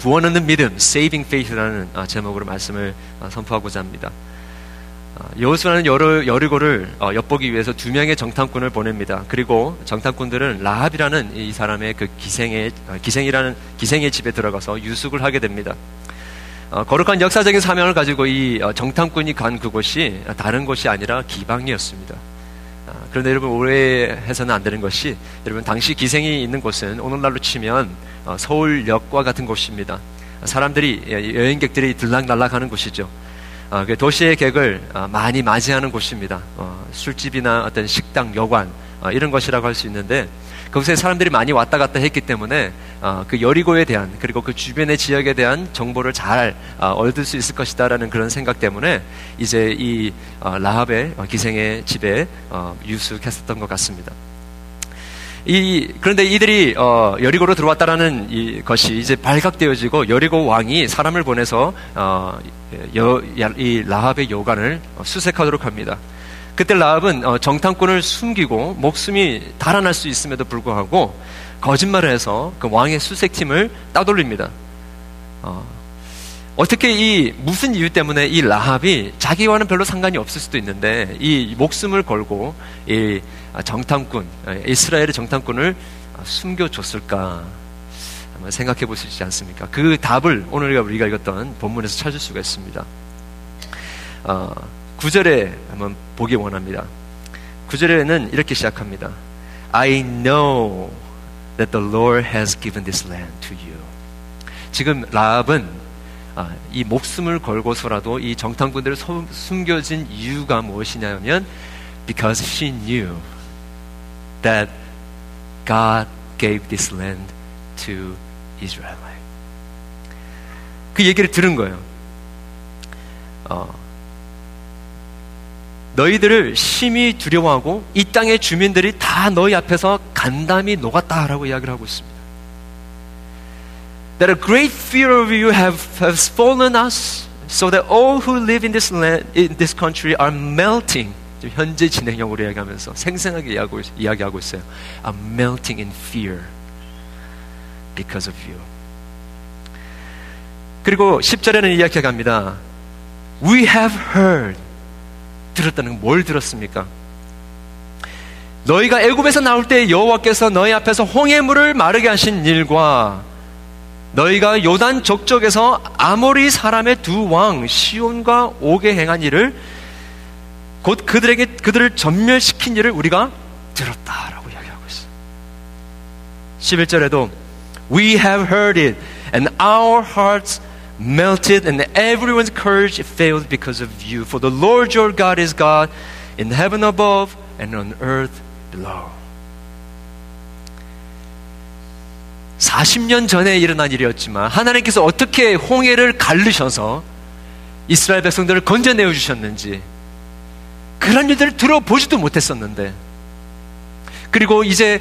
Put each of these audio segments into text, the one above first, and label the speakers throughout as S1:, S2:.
S1: 구원 얻는 믿음, saving faith라는 아, 제목으로 말씀을 아, 선포하고자 합니다. 아, 여호수아는 여리, 여리고를 어, 엿보기 위해서 두 명의 정탐꾼을 보냅니다. 그리고 정탐꾼들은 라합이라는 이 사람의 그 기생의 기생이라는 기생의 집에 들어가서 유숙을 하게 됩니다. 어, 거룩한 역사적인 사명을 가지고 이 어, 정탐꾼이 간 그곳이 다른 곳이 아니라 기방이었습니다. 아, 그런데 여러분 오해해서는 안 되는 것이 여러분 당시 기생이 있는 곳은 오늘날로 치면 어, 서울역과 같은 곳입니다. 사람들이 예, 여행객들이 들락날락하는 곳이죠. 그 도시의 객을 많이 맞이하는 곳입니다. 술집이나 어떤 식당, 여관 이런 것이라고 할 수 있는데 거기서 사람들이 많이 왔다 갔다 했기 때문에 어, 그 여리고에 대한 그리고 그 주변의 지역에 대한 정보를 잘 어, 얻을 수 있을 것이다라는 그런 생각 때문에 이제 이 어, 라합의 어, 기생의 집에 어, 유숙했었던 것 같습니다. 이 그런데 이들이 어, 여리고로 들어왔다라는 이 것이 이제 발각되어지고 여리고 왕이 사람을 보내서 어, 여, 이 라합의 요관을 수색하도록 합니다. 그때 라합은 어, 정탐꾼을 숨기고 목숨이 달아날 수 있음에도 불구하고 거짓말을 해서 그 왕의 수색팀을 따돌립니다. 어, 어떻게 이 무슨 이유 때문에 이 라합이 자기와는 별로 상관이 없을 수도 있는데 이 목숨을 걸고 이 정탐꾼 이스라엘의 정탐꾼을 숨겨줬을까 한번 생각해 볼 수 있지 않습니까? 그 답을 오늘 우리가 읽었던 본문에서 찾을 수가 있습니다. 어, 9절에 한번 보기 원합니다. 9절에는 이렇게 시작합니다. I know that the Lord has given this land to you. 지금 라합은 아, 이 목숨을 걸고서라도 이 정탐꾼들을 숨겨진 이유가 무엇이냐면 because she knew that God gave this land to Israel. 그 얘기를 들은 거예요. 어, 너희들을 심히 두려워하고 이 땅의 주민들이 다 너희 앞에서 간담이 녹았다라고 이야기를 하고 있습니다. That a great fear of you have, has fallen us, so that all who live in this land, in this country, are melting. 현재 진행형으로 이야기하면서 생생하게 이야기하고, 이야기하고 있어요. Are melting in fear because of you. 그리고 10절에는 이야기해 갑니다. We have heard 들었다는 뭘 들었습니까? 너희가 애굽에서 나올 때 여호와께서 너희 앞에서 홍해 물을 마르게 하신 일과 너희가 요단 족적에서 아모리 사람의 두 왕 시온과 오게 행한 일을 곧 그들에게 그들을 전멸시킨 일을 우리가 들었다라고 이야기하고 있어. 11절에도 We have heard it and our hearts melted, and everyone's courage failed because of you. For the Lord your God is God in heaven above and on earth below. 40년 전에 일어난 일이었지만 하나님께서 어떻게 홍해를 갈르셔서 이스라엘 백성들을 건져내어 주셨는지 그런 일들을 들어보지도 못했었는데 그리고 이제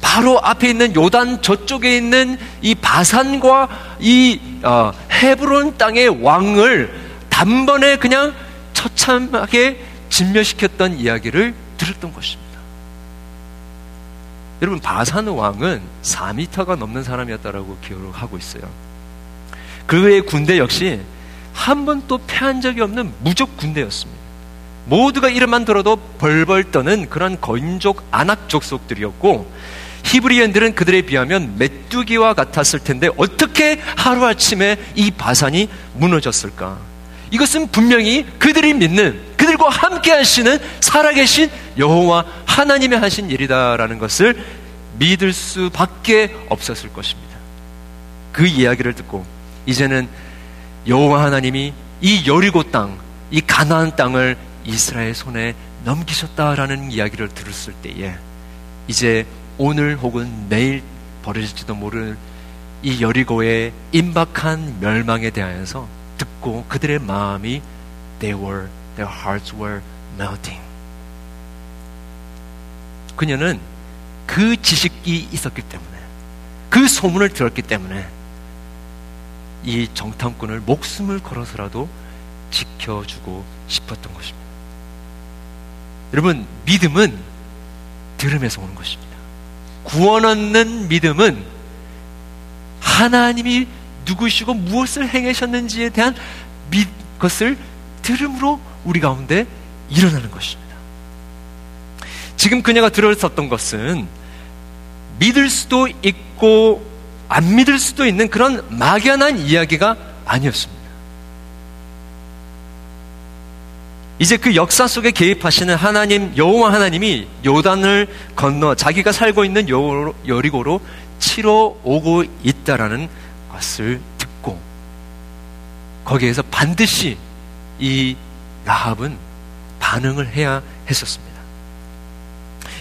S1: 바로 앞에 있는 요단 저쪽에 있는 이 바산과 이 어, 헤브론 땅의 왕을 단번에 그냥 처참하게 진멸시켰던 이야기를 들었던 것입니다. 여러분 바산 왕은 4미터가 넘는 사람이었다라고 기억을 하고 있어요. 그의 군대 역시 한 번도 패한 적이 없는 무적 군대였습니다. 모두가 이름만 들어도 벌벌 떠는 그런 거인족 안악 족 속들이었고 히브리인들은 그들에 비하면 메뚜기와 같았을 텐데 어떻게 하루아침에 이 바산이 무너졌을까? 이것은 분명히 그들이 믿는 그들과 함께 하시는 살아계신 여호와 하나님의 하신 일이다라는 것을 믿을 수밖에 없었을 것입니다. 그 이야기를 듣고 이제는 여호와 하나님이 이 여리고 땅, 이 가나안 땅을 이스라엘 손에 넘기셨다라는 이야기를 들었을 때에 이제 오늘 혹은 내일 벌어질지도 모를 이 여리고의 임박한 멸망에 대하여서 듣고 그들의 마음이 they were their hearts were melting. 그녀는 그 지식이 있었기 때문에 그 소문을 들었기 때문에 이 정탐꾼을 목숨을 걸어서라도 지켜주고 싶었던 것입니다. 여러분, 믿음은 들음에서 오는 것입니다. 구원 얻는 믿음은 하나님이 누구시고 무엇을 행하셨는지에 대한 믿 것을 들음으로 우리 가운데 일어나는 것입니다. 지금 그녀가 들었었던 것은 믿을 수도 있고 안 믿을 수도 있는 그런 막연한 이야기가 아니었습니다. 이제 그 역사 속에 개입하시는 하나님 여호와 하나님이 요단을 건너 자기가 살고 있는 여리고로 치러 오고 있다라는 것을 듣고 거기에서 반드시 이 라합은 반응을 해야 했었습니다.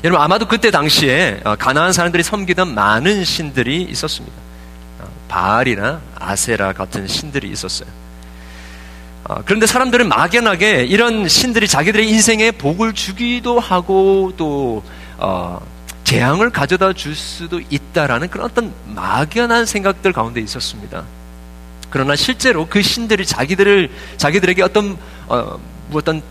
S1: 여러분 아마도 그때 당시에 어, 가나안 사람들이 섬기던 많은 신들이 있었습니다. 어, 바알이나 아세라 같은 신들이 있었어요. 어, 그런데 사람들은 막연하게 이런 신들이 자기들의 인생에 복을 주기도 하고 또 어, 재앙을 가져다 줄 수도 있다라는 그런 어떤 막연한 생각들 가운데 있었습니다. 그러나 실제로 그 신들이 자기들을 자기들에게 어떤 어, 어떤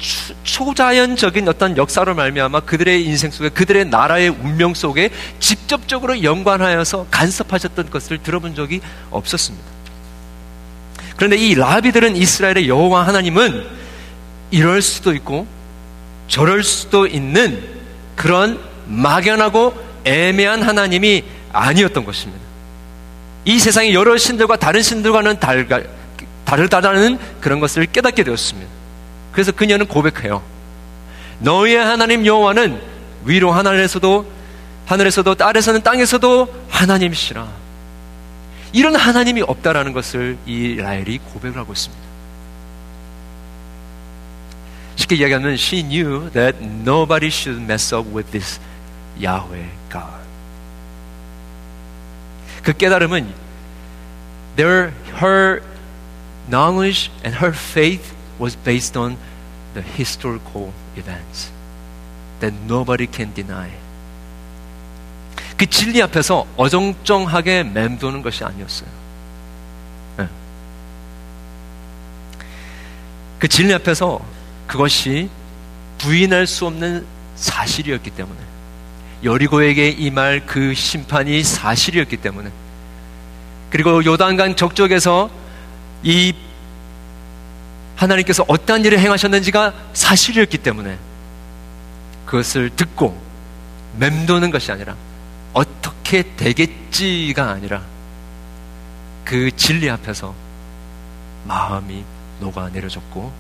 S1: 초자연적인 어떤 역사로 말미암아 그들의 인생 속에 그들의 나라의 운명 속에 직접적으로 연관하여서 간섭하셨던 것을 들어본 적이 없었습니다. 그런데 이 라비들은 이스라엘의 여호와 하나님은 이럴 수도 있고 저럴 수도 있는 그런 막연하고 애매한 하나님이 아니었던 것입니다. 이 세상의 여러 신들과 다른 신들과는 다르다는 그런 것을 깨닫게 되었습니다. 그래서 그녀는 고백해요. 너희의 하나님 여호와는 위로 하늘에서도 하늘에서도 딸에서는 땅에서도 하나님이시라. 이런 하나님이 없다라는 것을 이 라헬이 고백을 하고 있습니다. 쉽게 이야기하면 she knew that nobody should mess up with this Yahweh God. 그 깨달음은 their, her knowledge and her faith was based on the historical events that nobody can deny. 그 진리 앞에서 어정쩡하게 맴도는 것이 아니었어요. 네. 그 진리 앞에서 그것이 부인할 수 없는 사실이었기 때문에 여리고에게 임할 그 심판이 사실이었기 때문에 그리고 요단강 적쪽에서 이 하나님께서 어떠한 일을 행하셨는지가 사실이었기 때문에 그것을 듣고 맴도는 것이 아니라 어떻게 되겠지가 아니라 그 진리 앞에서 마음이 녹아내려졌고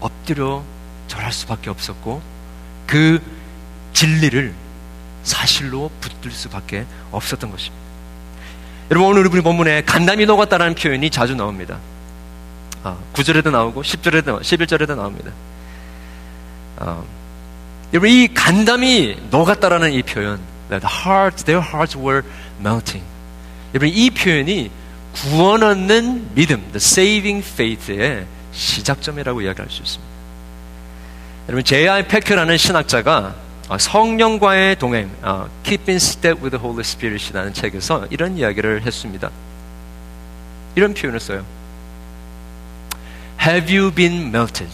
S1: 엎드려 절할 수밖에 없었고 그 진리를 사실로 붙들 수밖에 없었던 것입니다. 여러분 오늘 우리 본문에 간담이 녹았다라는 표현이 자주 나옵니다. 아, 9절에도 나오고 10절에도 11절에도 나옵니다. 아, 이 간담이 녹았다라는 이 표현, the hearts, their hearts were melting. 이 표현이 구원 얻는 믿음, the saving faith의 시작점이라고 이야기할 수 있습니다. 여러분 J.I. 패크라는 신학자가 성령과의 동행, Keep in Step with the Holy Spirit이라는 책에서 이런 이야기를 했습니다. 이런 표현을 써요. Have you been melted?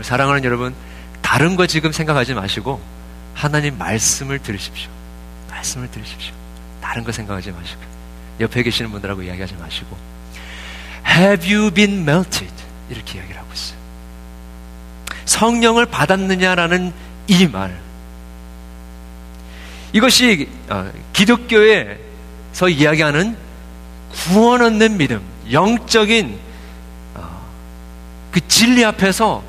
S1: 사랑하는 여러분, 다른 거 지금 생각하지 마시고 하나님 말씀을 들으십시오. 말씀을 들으십시오. 다른 거 생각하지 마시고 옆에 계시는 분들하고 이야기하지 마시고 Have you been melted? 이렇게 이야기를 하고 있어요. 성령을 받았느냐라는 이 말. 이것이 어, 기독교에서 이야기하는 구원 얻는 믿음, 영적인 어, 그 진리 앞에서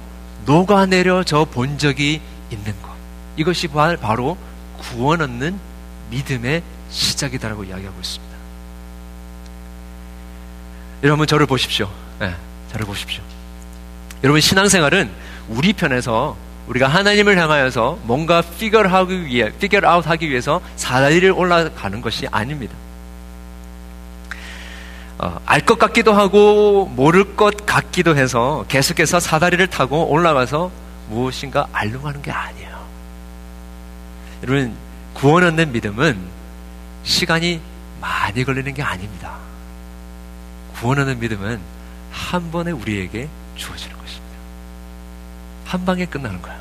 S1: 녹아내려져 본 적이 있는 것. 이것이 바로 구원 얻는 믿음의 시작이다라고 이야기하고 있습니다. 여러분 저를 보십시오. 네, 저를 보십시오. 여러분 신앙생활은 우리 편에서 우리가 하나님을 향하여서 뭔가 figure 하기 위해, figure out 하기 위해서 사다리를 올라가는 것이 아닙니다. 어, 알것 같기도 하고 모를 것 같기도 해서 계속해서 사다리를 타고 올라가서 무엇인가 알려가는 게 아니에요. 여러분 구원 얻는 믿음은 시간이 많이 걸리는 게 아닙니다. 구원 얻는 믿음은 한 번에 우리에게 주어지는 것입니다. 한 방에 끝나는 거예요.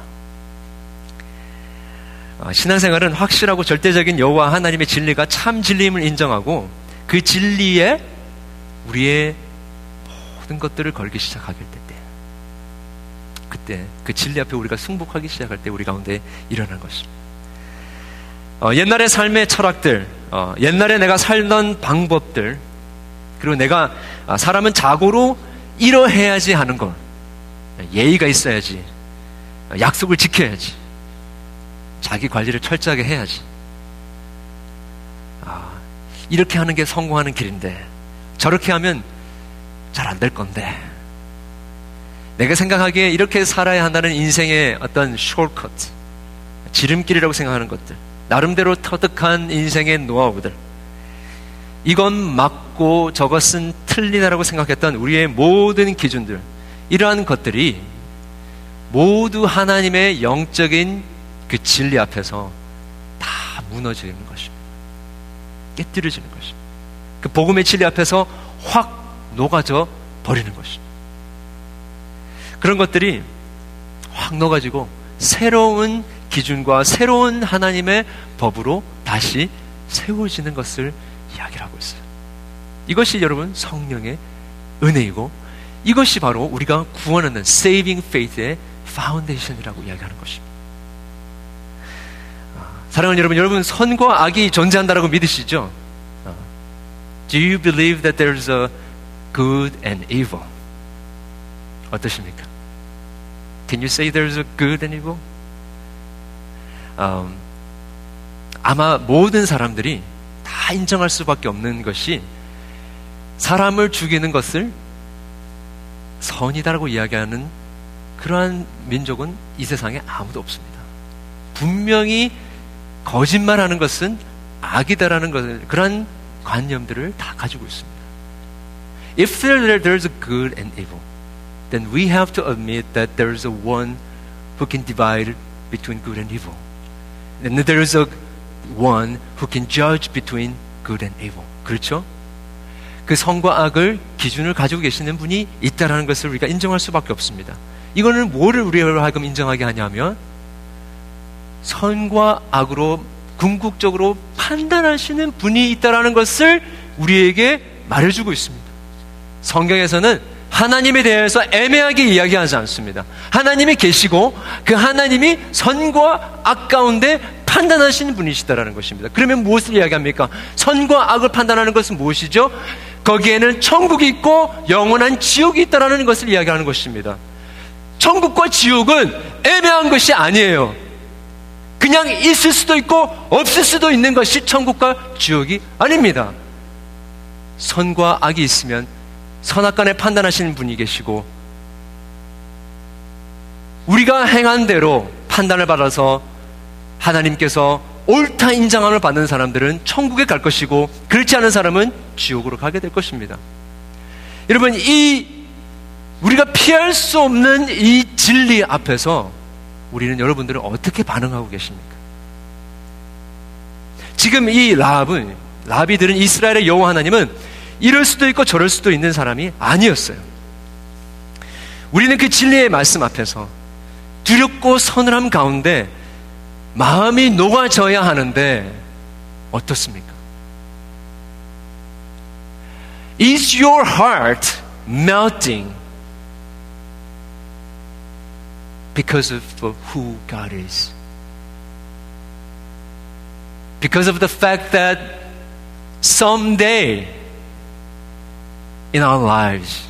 S1: 어, 신앙생활은 확실하고 절대적인 여호와 하나님의 진리가 참 진리임을 인정하고 그 진리에 우리의 모든 것들을 걸기 시작하게 될 때, 그때 그 진리 앞에 우리가 승복하기 시작할 때 우리 가운데 일어난 것입니다. 어, 옛날의 삶의 철학들, 어, 옛날에 내가 살던 방법들, 그리고 내가 아, 사람은 자고로 이러해야지 하는 것, 예의가 있어야지, 약속을 지켜야지, 자기 관리를 철저하게 해야지. 아, 이렇게 하는 게 성공하는 길인데, 저렇게 하면 잘 안 될 건데, 내가 생각하기에 이렇게 살아야 한다는 인생의 어떤 숄컷, 지름길이라고 생각하는 것들, 나름대로 터득한 인생의 노하우들, 이건 맞고 저것은 틀리다라고 생각했던 우리의 모든 기준들, 이러한 것들이 모두 하나님의 영적인 그 진리 앞에서 다 무너지는 것입니다. 깨뜨려지는 것입니다. 그 복음의 진리 앞에서 확 녹아져 버리는 것입니다. 그런 것들이 확 녹아지고 새로운 기준과 새로운 하나님의 법으로 다시 세워지는 것을 이야기를 하고 있어요. 이것이 여러분 성령의 은혜이고 이것이 바로 우리가 구원하는 saving faith의 foundation이라고 이야기하는 것입니다. 사랑하는 여러분, 여러분 선과 악이 존재한다라고 믿으시죠? 어. Do you believe that there's a good and evil? 어떠십니까? Can you say there's a good and evil? Um, 아마 모든 사람들이 다 인정할 수밖에 없는 것이 사람을 죽이는 것을 선이다라고 이야기하는 그러한 민족은 이 세상에 아무도 없습니다. 분명히 거짓말하는 것은 악이다라는 것을 그런 관념들을 다 가지고 있습니다. If there, there's a good and evil, then we have to admit that there's a one who can divide between good and evil. And there's a one who can judge between good and evil. 그렇죠? 그 성과 악을 기준을 가지고 계시는 분이 있다라는 것을 우리가 인정할 수밖에 없습니다. 이거는 뭐를 우리로 하여금 인정하게 하냐면 선과 악으로 궁극적으로 판단하시는 분이 있다라는 것을 우리에게 말해주고 있습니다. 성경에서는 하나님에 대해서 애매하게 이야기하지 않습니다. 하나님이 계시고 그 하나님이 선과 악 가운데 판단하시는 분이시다라는 것입니다. 그러면 무엇을 이야기합니까? 선과 악을 판단하는 것은 무엇이죠? 거기에는 천국이 있고 영원한 지옥이 있다라는 것을 이야기하는 것입니다. 천국과 지옥은 애매한 것이 아니에요. 그냥 있을 수도 있고 없을 수도 있는 것이 천국과 지옥이 아닙니다. 선과 악이 있으면 선악간에 판단하시는 분이 계시고 우리가 행한 대로 판단을 받아서 하나님께서 옳다 인정함을 받는 사람들은 천국에 갈 것이고 그렇지 않은 사람은 지옥으로 가게 될 것입니다. 여러분 이 우리가 피할 수 없는 이 진리 앞에서 우리는 여러분들은 어떻게 반응하고 계십니까? 지금 이 라합은 라비들은 이스라엘의 여호와 하나님은 이럴 수도 있고 저럴 수도 있는 사람이 아니었어요. 우리는 그 진리의 말씀 앞에서 두렵고 서늘함 가운데 마음이 녹아져야 하는데 어떻습니까? Is your heart melting because of who God is. Because of the fact that someday in our lives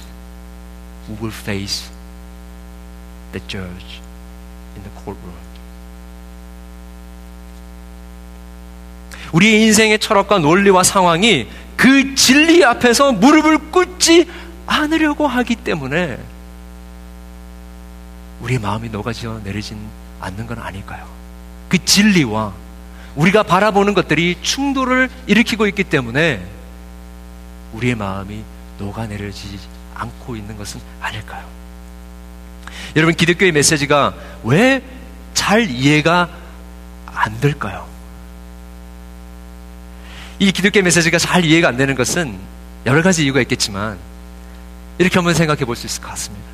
S1: we will face the judge in the courtroom. 우리 인생의 철학과 논리와 상황이 그 진리 앞에서 무릎을 꿇지 않으려고 하기 때문에 우리의 마음이 녹아져 내리진 않는 건 아닐까요? 그 진리와 우리가 바라보는 것들이 충돌을 일으키고 있기 때문에 우리의 마음이 녹아내려지지 않고 있는 것은 아닐까요? 여러분, 기독교의 메시지가 왜 잘 이해가 안 될까요? 이 기독교의 메시지가 잘 이해가 안 되는 것은 여러 가지 이유가 있겠지만 이렇게 한번 생각해 볼 수 있을 것 같습니다.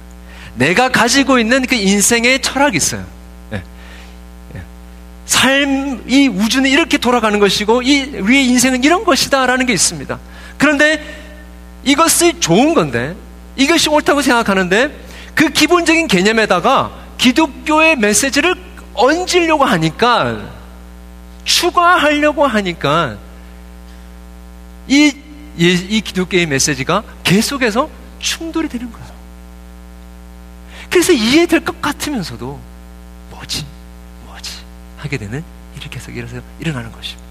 S1: 내가 가지고 있는 그 인생의 철학이 있어요. 예. 예. 삶, 이 우주는 이렇게 돌아가는 것이고, 이, 우리의 인생은 이런 것이다라는 게 있습니다. 그런데 이것이 좋은 건데, 이것이 옳다고 생각하는데, 그 기본적인 개념에다가 기독교의 메시지를 얹으려고 하니까, 추가하려고 하니까, 이, 이 기독교의 메시지가 계속해서 충돌이 되는 거예요. 그래서 이해될 것 같으면서도, 뭐지? 뭐지? 하게 되는 일이 계속 일어서 일어나는 것입니다.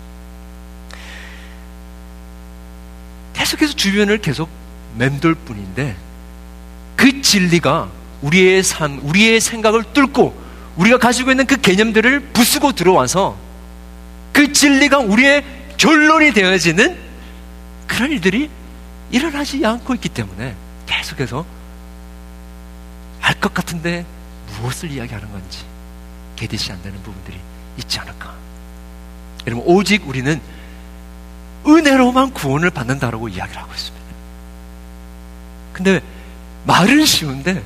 S1: 계속해서 주변을 계속 맴돌 뿐인데 그 진리가 우리의 삶, 우리의 생각을 뚫고 우리가 가지고 있는 그 개념들을 부수고 들어와서 그 진리가 우리의 결론이 되어지는 그런 일들이 일어나지 않고 있기 때문에 계속해서 알 것 같은데 무엇을 이야기하는 건지 개디시 안 되는 부분들이 있지 않을까. 여러분, 오직 우리는 은혜로만 구원을 받는다라고 이야기를 하고 있습니다. 근데 말은 쉬운데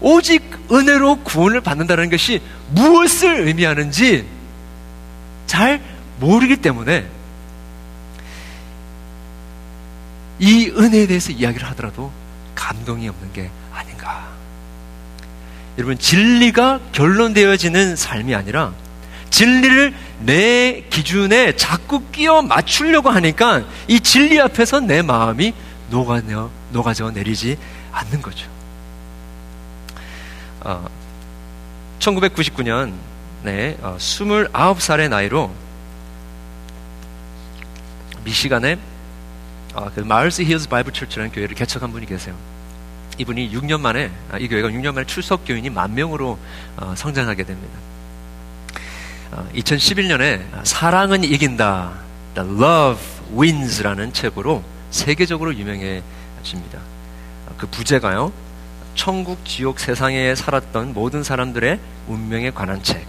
S1: 오직 은혜로 구원을 받는다는 것이 무엇을 의미하는지 잘 모르기 때문에 이 은혜에 대해서 이야기를 하더라도 감동이 없는 게. 여러분, 진리가 결론되어지는 삶이 아니라 진리를 내 기준에 자꾸 끼워 맞추려고 하니까 이 진리 앞에서 내 마음이 녹아져, 녹아져 내리지 않는 거죠. 어, 1999년, 네, 어, 29살의 나이로 미시간에 어, 그 Mars Hills Bible Church라는 교회를 개척한 분이 계세요. 이분이 6년 만에, 아, 이 교회가 6년 만에 출석 교인이 만 명으로 어, 성장하게 됩니다. 2011년에 어, 사랑은 이긴다. The Love Wins라는 책으로 세계적으로 유명해집니다. 어, 그 부제가요. 천국, 지옥, 세상에 살았던 모든 사람들의 운명에 관한 책.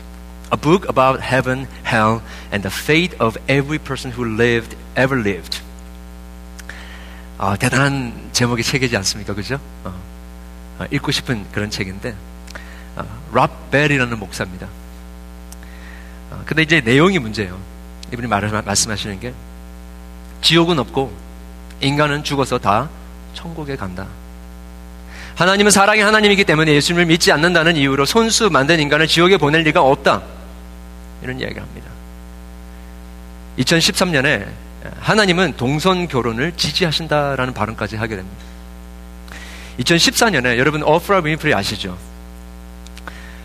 S1: A book about heaven, hell, and the fate of every person who lived, ever lived. 아, 대단한 제목의 책이지 않습니까? 그죠? 어, 어, 읽고 싶은 그런 책인데, 어, 랍 벨이라는 목사입니다. 어, 근데 이제 내용이 문제예요. 이분이 말, 말씀하시는 게 지옥은 없고 인간은 죽어서 다 천국에 간다. 하나님은 사랑의 하나님이기 때문에 예수님을 믿지 않는다는 이유로 손수 만든 인간을 지옥에 보낼 리가 없다. 이런 이야기를 합니다. 2013년에 하나님은 동선 결혼을 지지하신다라는 발언까지 하게 됩니다. 2014년에 여러분 어프라 윈프리 아시죠?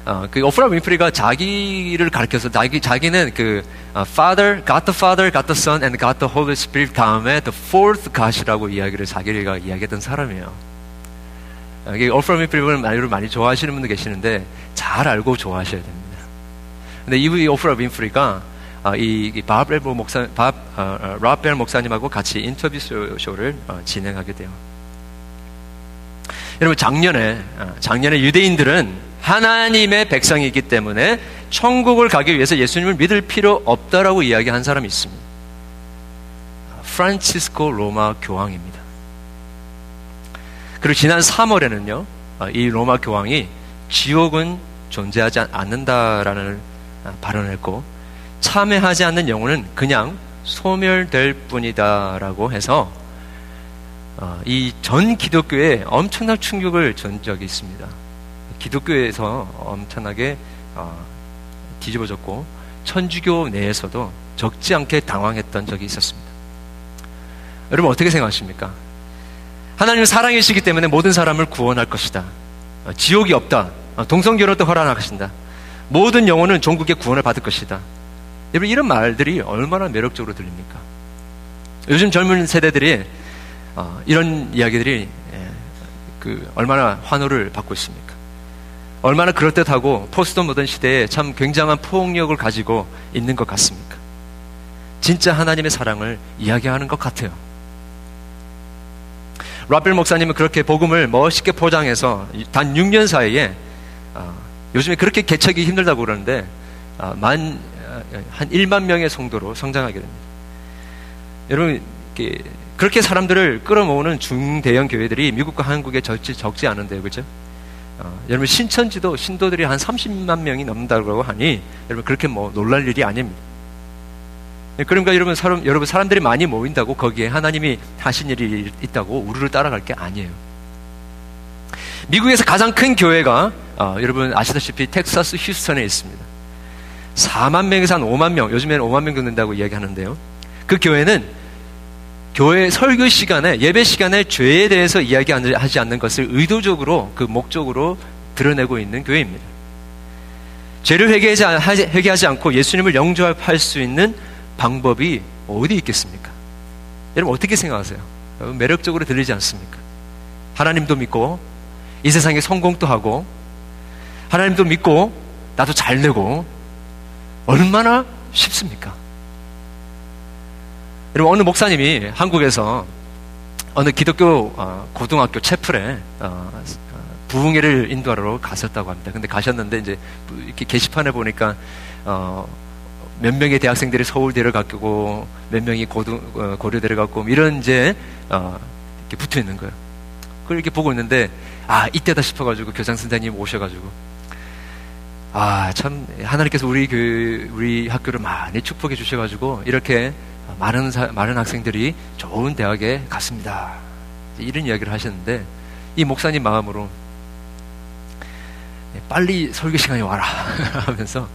S1: 어, 그 오프라 윈프리가 자기를 가르쳐서 자기 자기는 그 어, Father, God the Father, God the Son, and God the Holy Spirit 다음에 the fourth God이라고 이야기를 자기가 이야기했던 사람이에요. 어, 이게 오프라 윈프리를 많이, 많이 좋아하시는 분도 계시는데 잘 알고 좋아하셔야 됩니다. 근데 이 오프라 윈프리가 어, 이, 이 바벨 목사, 밥, 어, 어, 라벨 목사님하고 같이 인터뷰 쇼를 어, 진행하게 돼요. 여러분 작년에 어, 작년에 유대인들은 하나님의 백성이기 때문에 천국을 가기 위해서 예수님을 믿을 필요 없다라고 이야기한 사람이 있습니다. 프란치스코 로마 교황입니다. 그리고 지난 3월에는요, 이 로마 교황이 지옥은 존재하지 않는다라는 발언을 했고, 참여하지 않는 영혼은 그냥 소멸될 뿐이다라고 해서 어, 이전 기독교에 엄청난 충격을 준 적이 있습니다. 기독교에서 엄청나게 어, 뒤집어졌고 천주교 내에서도 적지 않게 당황했던 적이 있었습니다. 여러분 어떻게 생각하십니까? 하나님은 사랑이시기 때문에 모든 사람을 구원할 것이다. 어, 지옥이 없다. 어, 동성결혼도 허락하신다. 모든 영혼은 종국의 구원을 받을 것이다. 여러분 이런 말들이 얼마나 매력적으로 들립니까? 요즘 젊은 세대들이 어, 이런 이야기들이 예, 그 얼마나 환호를 받고 있습니까? 얼마나 그럴듯하고 포스트 모던 시대에 참 굉장한 포용력을 가지고 있는 것 같습니까? 진짜 하나님의 사랑을 이야기하는 것 같아요. 라벨 목사님은 그렇게 복음을 멋있게 포장해서 단 6년 사이에 어, 요즘에 그렇게 개척이 힘들다고 그러는데 어, 만, 어, 한 1만 명의 성도로 성장하게 됩니다. 여러분 그렇게 사람들을 끌어모으는 중대형 교회들이 미국과 한국에 적지, 적지 않은데요, 그죠? 어, 여러분 신천지도 신도들이 한 30만 명이 넘는다고 하니 여러분 그렇게 뭐 놀랄 일이 아닙니다. 네, 그러니까 여러분 사람 여러분 사람들이 많이 모인다고 거기에 하나님이 하신 일이 있다고 우르르 따라갈 게 아니에요. 미국에서 가장 큰 교회가 어, 여러분 아시다시피 텍사스 휴스턴에 있습니다. 4만 명에서 한 5만 명, 요즘에는 5만 명 듣는다고 이야기하는데요. 그 교회는 교회 설교 시간에, 예배 시간에 죄에 대해서 이야기하지 않는 것을 의도적으로 그 목적으로 드러내고 있는 교회입니다. 죄를 회개하지, 회개하지 않고 예수님을 영접할 수 있는 방법이 어디 있겠습니까? 여러분 어떻게 생각하세요? 매력적으로 들리지 않습니까? 하나님도 믿고 이 세상에 성공도 하고 하나님도 믿고 나도 잘 되고 얼마나 쉽습니까? 여러분 어느 목사님이 한국에서 어느 기독교 어, 고등학교 채플에 어, 부흥회를 인도하러 갔었다고 합니다. 근데 가셨는데 이제 이렇게 게시판에 보니까 어, 몇 명의 대학생들이 서울대를 갔고 몇 명이 고등 고려대를 갔고 뭐 이런 이제 이렇게 붙어 있는 거예요. 그걸 이렇게 보고 있는데 아 이때다 싶어가지고 교장 선생님 오셔가지고 아, 참, 하나님께서 우리 그, 우리 학교를 많이 축복해 주셔가지고, 이렇게 많은, 사, 많은 학생들이 좋은 대학에 갔습니다. 이런 이야기를 하셨는데, 이 목사님 마음으로, 빨리 설교 시간이 와라. 하면서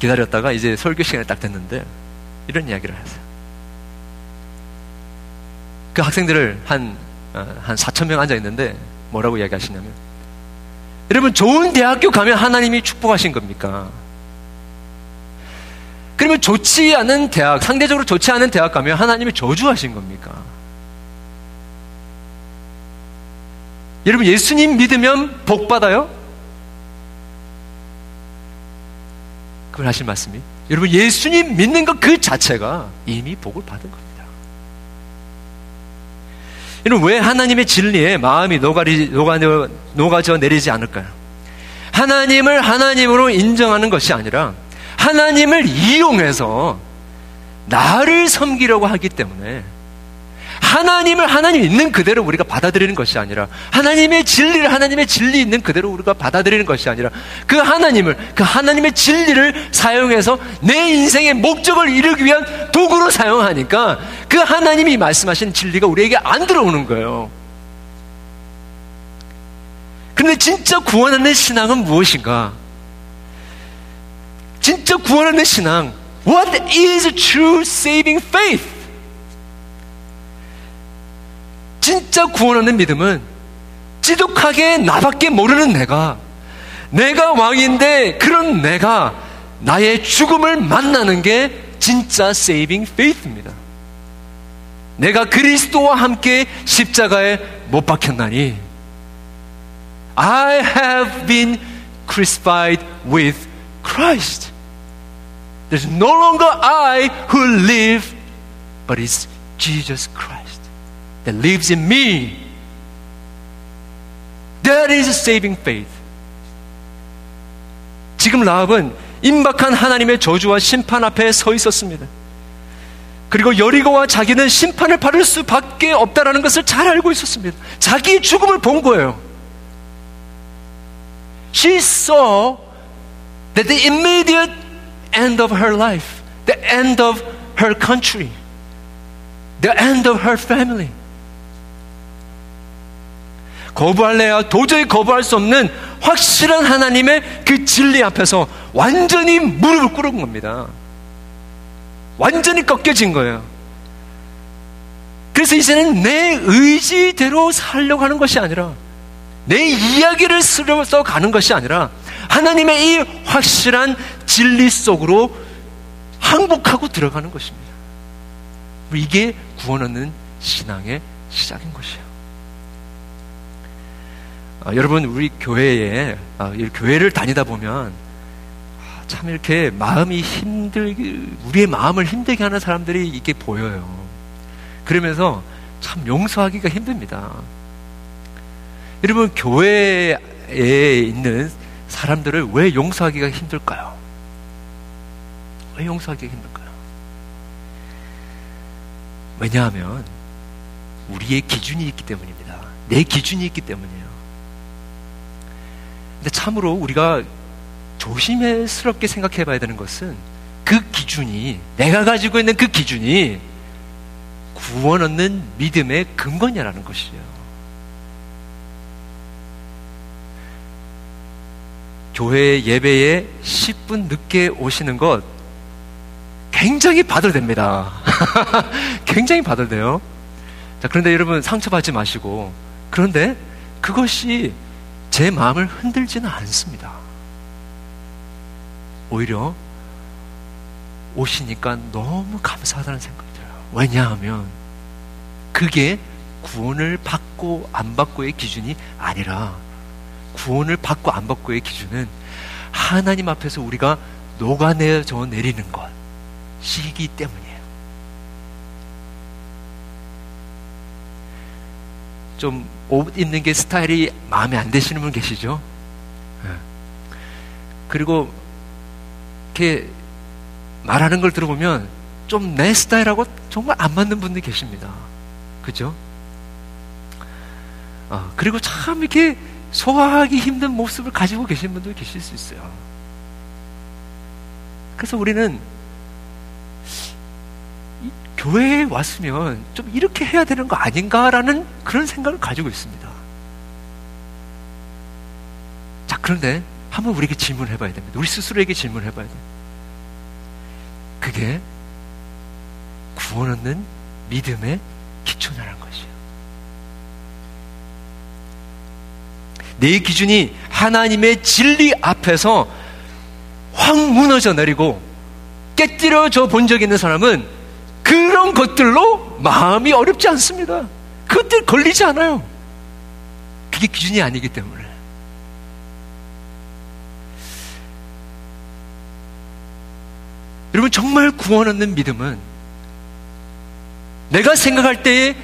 S1: 기다렸다가 이제 설교 시간이 딱 됐는데, 이런 이야기를 하세요. 그 학생들을 한, 어, 한 4천 명 앉아 있는데, 뭐라고 이야기하시냐면, 여러분, 좋은 대학교 가면 하나님이 축복하신 겁니까? 그러면 좋지 않은 대학, 상대적으로 좋지 않은 대학 가면 하나님이 저주하신 겁니까? 여러분, 예수님 믿으면 복 받아요? 그걸 하신 말씀이? 여러분, 예수님 믿는 것 그 자체가 이미 복을 받은 겁니다. 이는 왜 하나님의 진리에 마음이 녹아리, 녹아져, 녹아져 내리지 않을까요? 하나님을 하나님으로 인정하는 것이 아니라 하나님을 이용해서 나를 섬기려고 하기 때문에 하나님을 하나님 있는 그대로 우리가 받아들이는 것이 아니라 하나님의 진리를 하나님의 진리 있는 그대로 우리가 받아들이는 것이 아니라 그 하나님을 그 하나님의 진리를 사용해서 내 인생의 목적을 이루기 위한 도구로 사용하니까 그 하나님이 말씀하신 진리가 우리에게 안 들어오는 거예요. 그런데 진짜 구원하는 신앙은 무엇인가? 진짜 구원하는 신앙. What is true saving faith? 진짜 구원하는 믿음은 지독하게 나밖에 모르는 내가 내가 왕인데 그런 내가 나의 죽음을 만나는 게 진짜 세이빙 페이스입니다. 내가 그리스도와 함께 십자가에 못 박혔나니 I have been crucified with Christ. There's no longer I who live, but it's Jesus Christ. That lives in me. That is saving faith. 지금 라합은 임박한 하나님의 저주와 심판 앞에 서 있었습니다. 그리고 여리고와 자기는 심판을 받을 수밖에 없다라는 것을 잘 알고 있었습니다. 자기의 죽음을 본 거예요. She saw that the immediate end of her life, the end of her country, the end of her family. 거부할래야 도저히 거부할 수 없는 확실한 하나님의 그 진리 앞에서 완전히 무릎을 꿇은 겁니다. 완전히 꺾여진 거예요. 그래서 이제는 내 의지대로 살려고 하는 것이 아니라 내 이야기를 쓰려서 가는 것이 아니라 하나님의 이 확실한 진리 속으로 항복하고 들어가는 것입니다. 이게 구원 얻는 신앙의 시작인 것이에요. 아, 여러분 우리 교회에 아, 교회를 다니다 보면 아, 참 이렇게 마음이 힘들 우리의 마음을 힘들게 하는 사람들이 이렇게 보여요. 그러면서 참 용서하기가 힘듭니다. 여러분 교회에 있는 사람들을 왜 용서하기가 힘들까요? 왜 용서하기가 힘들까요? 왜냐하면 우리의 기준이 있기 때문입니다. 내 기준이 있기 때문이에요. 근데 참으로 우리가 조심스럽게 생각해 봐야 되는 것은 그 기준이, 내가 가지고 있는 그 기준이 구원 얻는 믿음의 근거냐라는 것이에요. 교회 예배에 10분 늦게 오시는 것 굉장히 바들됩니다. 굉장히 바들돼요. 자, 그런데 여러분 상처받지 마시고 그런데 그것이 제 마음을 흔들지는 않습니다. 오히려 오시니까 너무 감사하다는 생각이 들어요. 왜냐하면 그게 구원을 받고 안 받고의 기준이 아니라 구원을 받고 안 받고의 기준은 하나님 앞에서 우리가 녹아내져 내리는 것이기 때문이에요. 좀 옷 입는 게 스타일이 마음에 안 드시는 분 계시죠? 예. 그리고 이렇게 말하는 걸 들어보면 좀 내 스타일하고 정말 안 맞는 분들 계십니다. 그죠? 아, 그리고 참 이렇게 소화하기 힘든 모습을 가지고 계신 분도 계실 수 있어요. 그래서 우리는 교회에 왔으면 좀 이렇게 해야 되는 거 아닌가라는 그런 생각을 가지고 있습니다. 자, 그런데 한번 우리에게 질문을 해봐야 됩니다. 우리 스스로에게 질문을 해봐야 돼요. 그게 구원 얻는 믿음의 기초냐는 것이에요. 내 기준이 하나님의 진리 앞에서 확 무너져 내리고 깨뜨려져 본 적 있는 사람은 그런 것들로 마음이 어렵지 않습니다. 그것들 걸리지 않아요. 그게 기준이 아니기 때문에. 여러분, 정말 구원 얻는 믿음은 내가 생각할 때에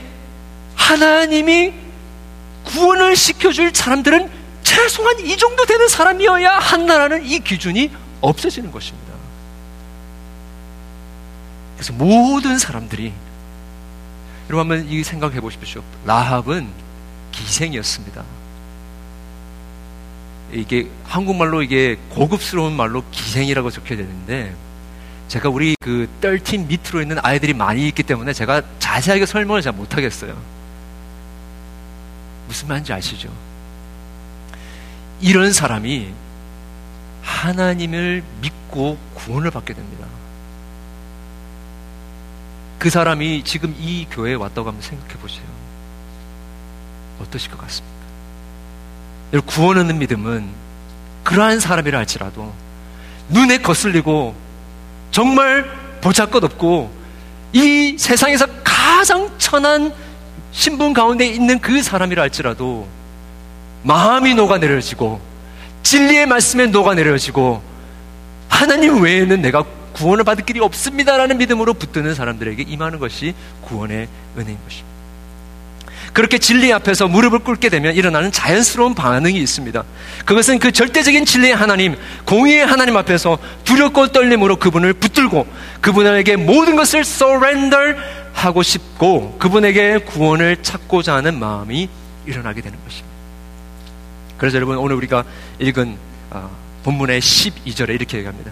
S1: 하나님이 구원을 시켜줄 사람들은 최소한 이 정도 되는 사람이어야 한다라는 이 기준이 없어지는 것입니다. 그래서 모든 사람들이 여러분 한번 이 생각해 보십시오. 라합은 기생이었습니다. 이게 한국말로 이게 고급스러운 말로 기생이라고 적혀 되는데 제가 우리 그 떨팀 밑으로 있는 아이들이 많이 있기 때문에 제가 자세하게 설명을 잘 못하겠어요. 무슨 말인지 아시죠? 이런 사람이 하나님을 믿고 구원을 받게 됩니다. 그 사람이 지금 이 교회에 왔다고 한번 생각해 보세요. 어떠실 것 같습니까? 구원 얻는 믿음은 그러한 사람이라 할지라도 눈에 거슬리고 정말 보잘것 없고 이 세상에서 가장 천한 신분 가운데 있는 그 사람이라 할지라도 마음이 녹아내려지고 진리의 말씀에 녹아내려지고 하나님 외에는 내가 구원을 받을 길이 없습니다라는 믿음으로 붙드는 사람들에게 임하는 것이 구원의 은혜인 것입니다. 그렇게 진리 앞에서 무릎을 꿇게 되면 일어나는 자연스러운 반응이 있습니다. 그것은 그 절대적인 진리의 하나님, 공의의 하나님 앞에서 두렵고 떨림으로 그분을 붙들고 그분에게 모든 것을 surrender 하고 싶고 그분에게 구원을 찾고자 하는 마음이 일어나게 되는 것입니다. 그래서 여러분 오늘 우리가 읽은 어, 본문의 12절에 이렇게 얘기합니다.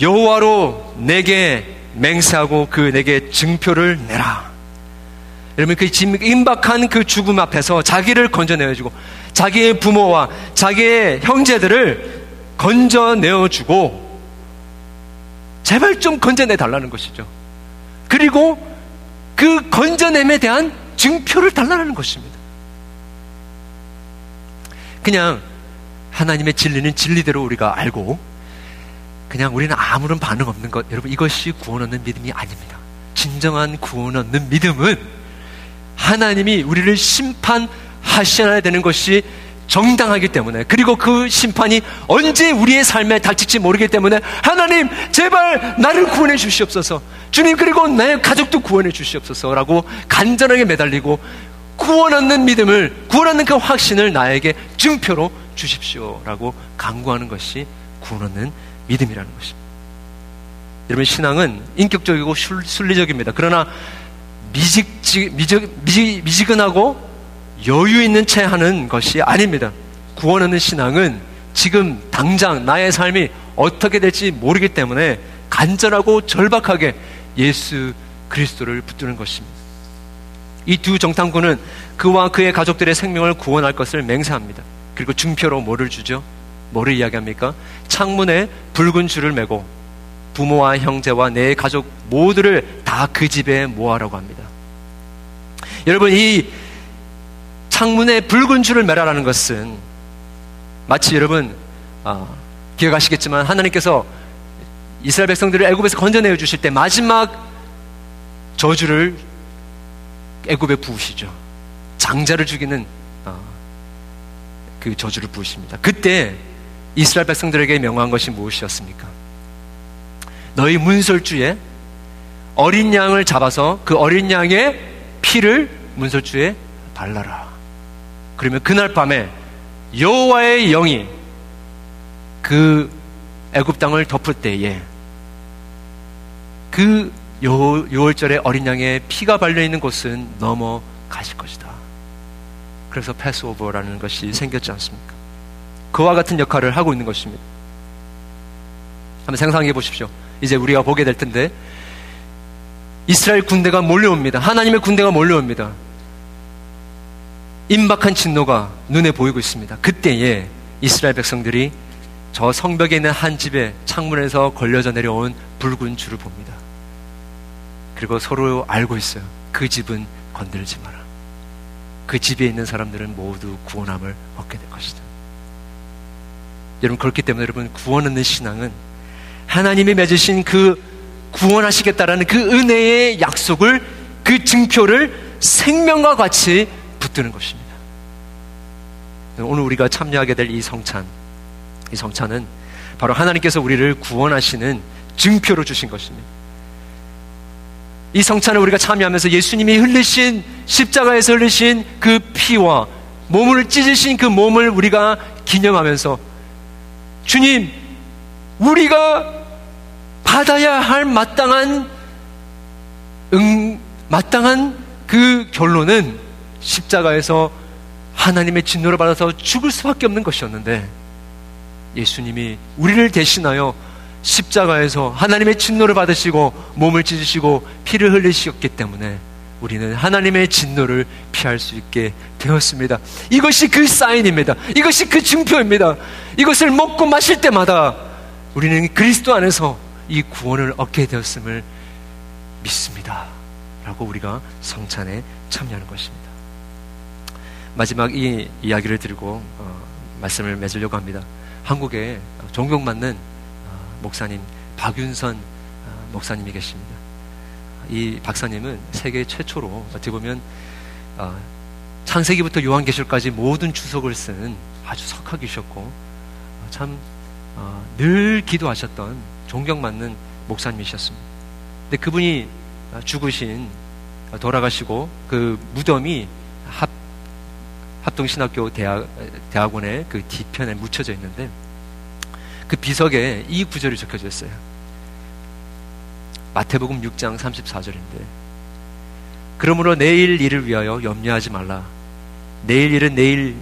S1: 여호와로 내게 맹세하고 그 내게 증표를 내라. 여러분 그 임박한 그 죽음 앞에서 자기를 건져내어주고 자기의 부모와 자기의 형제들을 건져내어주고 제발 좀 건져내 달라는 것이죠. 그리고 그 건져냄에 대한 증표를 달라는 것입니다. 그냥 하나님의 진리는 진리대로 우리가 알고 그냥 우리는 아무런 반응 없는 것. 여러분 이것이 구원 얻는 믿음이 아닙니다. 진정한 구원 얻는 믿음은 하나님이 우리를 심판하셔야 되는 것이 정당하기 때문에 그리고 그 심판이 언제 우리의 삶에 닥칠지 모르기 때문에 하나님 제발 나를 구원해 주시옵소서 주님 그리고 내 가족도 구원해 주시옵소서라고 간절하게 매달리고 구원 얻는 믿음을 구원 얻는 그 확신을 나에게 증표로 주십시오라고 강구하는 것이 구원 얻는 믿음이라는 것입니다. 여러분 신앙은 인격적이고 순리적입니다. 그러나 미직, 미직, 미직, 미지근하고 여유 있는 채 하는 것이 아닙니다. 구원하는 신앙은 지금 당장 나의 삶이 어떻게 될지 모르기 때문에 간절하고 절박하게 예수 그리스도를 붙드는 것입니다. 이 두 정탐꾼은 그와 그의 가족들의 생명을 구원할 것을 맹세합니다. 그리고 증표로 뭐를 주죠? 뭐를 이야기합니까? 창문에 붉은 줄을 매고 부모와 형제와 내 가족 모두를 다 그 집에 모아라고 합니다. 여러분, 이 창문에 붉은 줄을 매라라는 것은 마치 여러분, 아, 기억하시겠지만 하나님께서 이스라엘 백성들을 애굽에서 건져내어 주실 때 마지막 저주를 애굽에 부으시죠. 장자를 죽이는 어, 그 저주를 부으십니다. 그때 이스라엘 백성들에게 명한 것이 무엇이었습니까? 너희 문설주에 어린 양을 잡아서 그 어린 양의 피를 문설주에 발라라. 그러면 그날 밤에 여호와의 영이 그 애굽 땅을 덮을 때에 그 요, 요월절에 어린 양의 피가 발려 있는 곳은 넘어가실 것이다. 그래서 패스오버라는 것이 생겼지 않습니까? 그와 같은 역할을 하고 있는 것입니다. 한번 상상해 보십시오. 이제 우리가 보게 될 텐데 이스라엘 군대가 몰려옵니다. 하나님의 군대가 몰려옵니다. 임박한 진노가 눈에 보이고 있습니다. 그때에 이스라엘 백성들이 저 성벽에 있는 한 집에 창문에서 걸려져 내려온 붉은 줄을 봅니다. 그리고 서로 알고 있어요. 그 집은 건들지 마라. 그 집에 있는 사람들은 모두 구원함을 얻게 될 것이다. 여러분, 그렇기 때문에 여러분, 구원 얻는 신앙은 하나님이 맺으신 그 구원하시겠다라는 그 은혜의 약속을, 그 증표를 생명과 같이 붙드는 것입니다. 오늘 우리가 참여하게 될 이 성찬, 이 성찬은 바로 하나님께서 우리를 구원하시는 증표로 주신 것입니다. 이 성찬을 우리가 참여하면서 예수님이 흘리신 십자가에서 흘리신 그 피와 몸을 찢으신 그 몸을 우리가 기념하면서 주님, 우리가 받아야 할 마땅한 응, 마땅한 그 결론은 십자가에서 하나님의 진노를 받아서 죽을 수밖에 없는 것이었는데 예수님이 우리를 대신하여 십자가에서 하나님의 진노를 받으시고 몸을 찢으시고 피를 흘리셨기 때문에 우리는 하나님의 진노를 피할 수 있게 되었습니다. 이것이 그 사인입니다. 이것이 그 증표입니다. 이것을 먹고 마실 때마다 우리는 그리스도 안에서 이 구원을 얻게 되었음을 믿습니다. 라고 우리가 성찬에 참여하는 것입니다. 마지막 이 이야기를 드리고 어, 말씀을 맺으려고 합니다. 한국에 존경받는 목사님 박윤선 아, 목사님이 계십니다. 이 박사님은 세계 최초로 어떻게 보면 아, 창세기부터 요한계시록까지 모든 주석을 쓴 아주 석학이셨고 아, 참늘 기도하셨던 존경받는 목사님이셨습니다. 근데 그분이 죽으신 돌아가시고 그 무덤이 합 합동신학교 대학 대학원의 그 뒤편에 묻혀져 있는데 그 비석에 이 구절이 적혀져 있어요. 마태복음 6장 34절인데 그러므로 내일 일을 위하여 염려하지 말라. 내일 일은 내일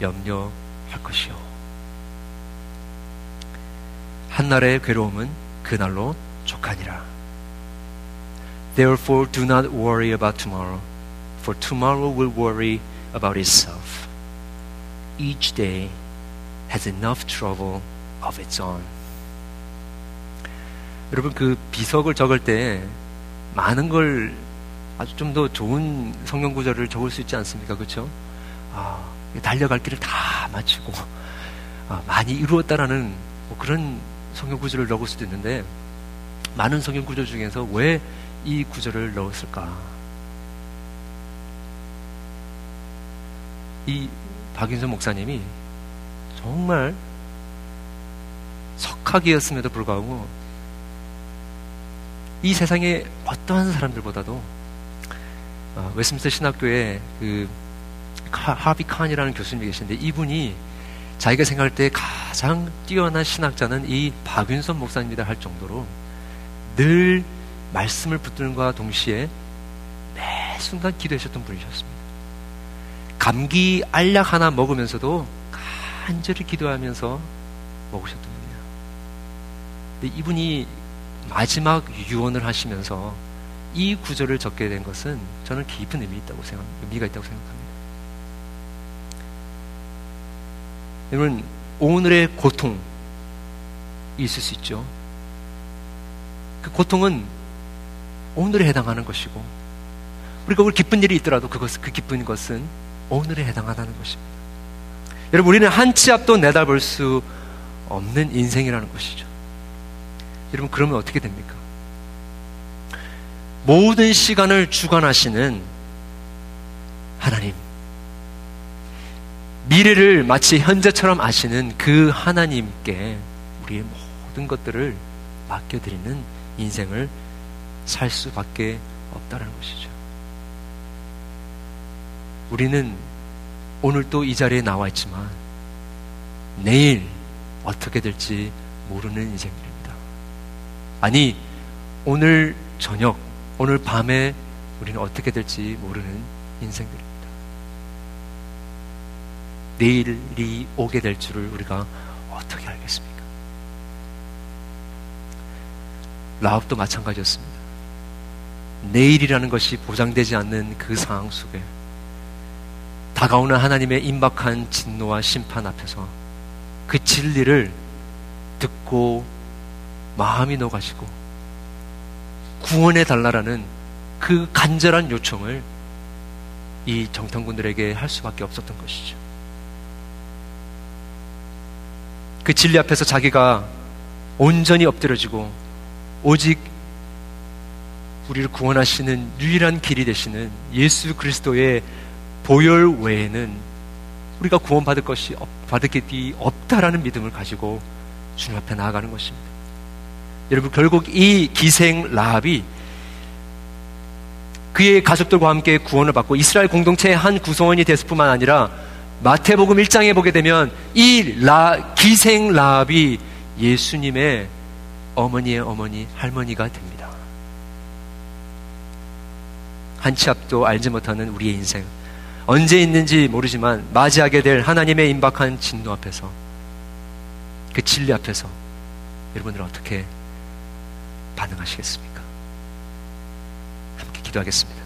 S1: 염려할 것이요. 한날의 괴로움은 그날로 족하니라. Therefore do not worry about tomorrow, for tomorrow will worry about itself. Each day has enough trouble of its own. 여러분 그 비석을 적을 때 많은 걸 아주 좀 더 좋은 성경 구절을 적을 수 있지 않습니까? 그렇죠? 아, 달려갈 길을 다 마치고 아, 많이 이루었다라는 뭐 그런 성경 구절을 넣을 수도 있는데 많은 성경 구절 중에서 왜 이 구절을 넣었을까? 이 박인선 목사님이 정말 석학이었음에도 불구하고 이 세상의 어떠한 사람들보다도 어, 웨스민스터 신학교에 그 하비 칸이라는 교수님이 계신데 이분이 자기가 생각할 때 가장 뛰어난 신학자는 이 박윤선 목사님이다 할 정도로 늘 말씀을 붙드는과 동시에 매 순간 기도하셨던 분이셨습니다. 감기 알약 하나 먹으면서도 간절히 기도하면서 먹으셨던 분이에요. 근데 이분이 마지막 유언을 하시면서 이 구절을 적게 된 것은 저는 깊은 의미 있다고 생각, 의미가 있다고 생각합니다. 여러분, 오늘의 고통이 있을 수 있죠. 그 고통은 오늘에 해당하는 것이고, 우리가 오늘 기쁜 일이 있더라도 그것, 그 기쁜 것은 오늘에 해당하다는 것입니다. 여러분, 우리는 한 치 앞도 내다볼 수 없는 인생이라는 것이죠. 여러분, 그러면 어떻게 됩니까? 모든 시간을 주관하시는 하나님. 미래를 마치 현재처럼 아시는 그 하나님께 우리의 모든 것들을 맡겨드리는 인생을 살 수밖에 없다는 것이죠. 우리는 오늘 또이 자리에 나와 있지만 내일 어떻게 될지 모르는 인생들입니다. 아니, 오늘 저녁, 오늘 밤에 우리는 어떻게 될지 모르는 인생들입니다. 내일이 오게 될 줄을 우리가 어떻게 알겠습니까? 라합도 마찬가지였습니다. 내일이라는 것이 보장되지 않는 그 상황 속에 다가오는 하나님의 임박한 진노와 심판 앞에서 그 진리를 듣고 마음이 녹아지고 구원해 달라라는 그 간절한 요청을 이 정탐군들에게 할 수밖에 없었던 것이죠. 그 진리 앞에서 자기가 온전히 엎드려지고 오직 우리를 구원하시는 유일한 길이 되시는 예수 그리스도의 보혈 외에는 우리가 구원받을 것이 받을 게 없다라는 믿음을 가지고 주님 앞에 나아가는 것입니다. 여러분 결국 이 기생 라합이 그의 가족들과 함께 구원을 받고 이스라엘 공동체의 한 구성원이 됐을 뿐만 아니라 마태복음 1장에 보게 되면 이 라, 기생 라합이 예수님의 어머니의 어머니 할머니가 됩니다. 한 치 앞도 알지 못하는 우리의 인생 언제 있는지 모르지만 맞이하게 될 하나님의 임박한 진노 앞에서 그 진리 앞에서 여러분들 어떻게 반응하시겠습니까? 함께 기도하겠습니다.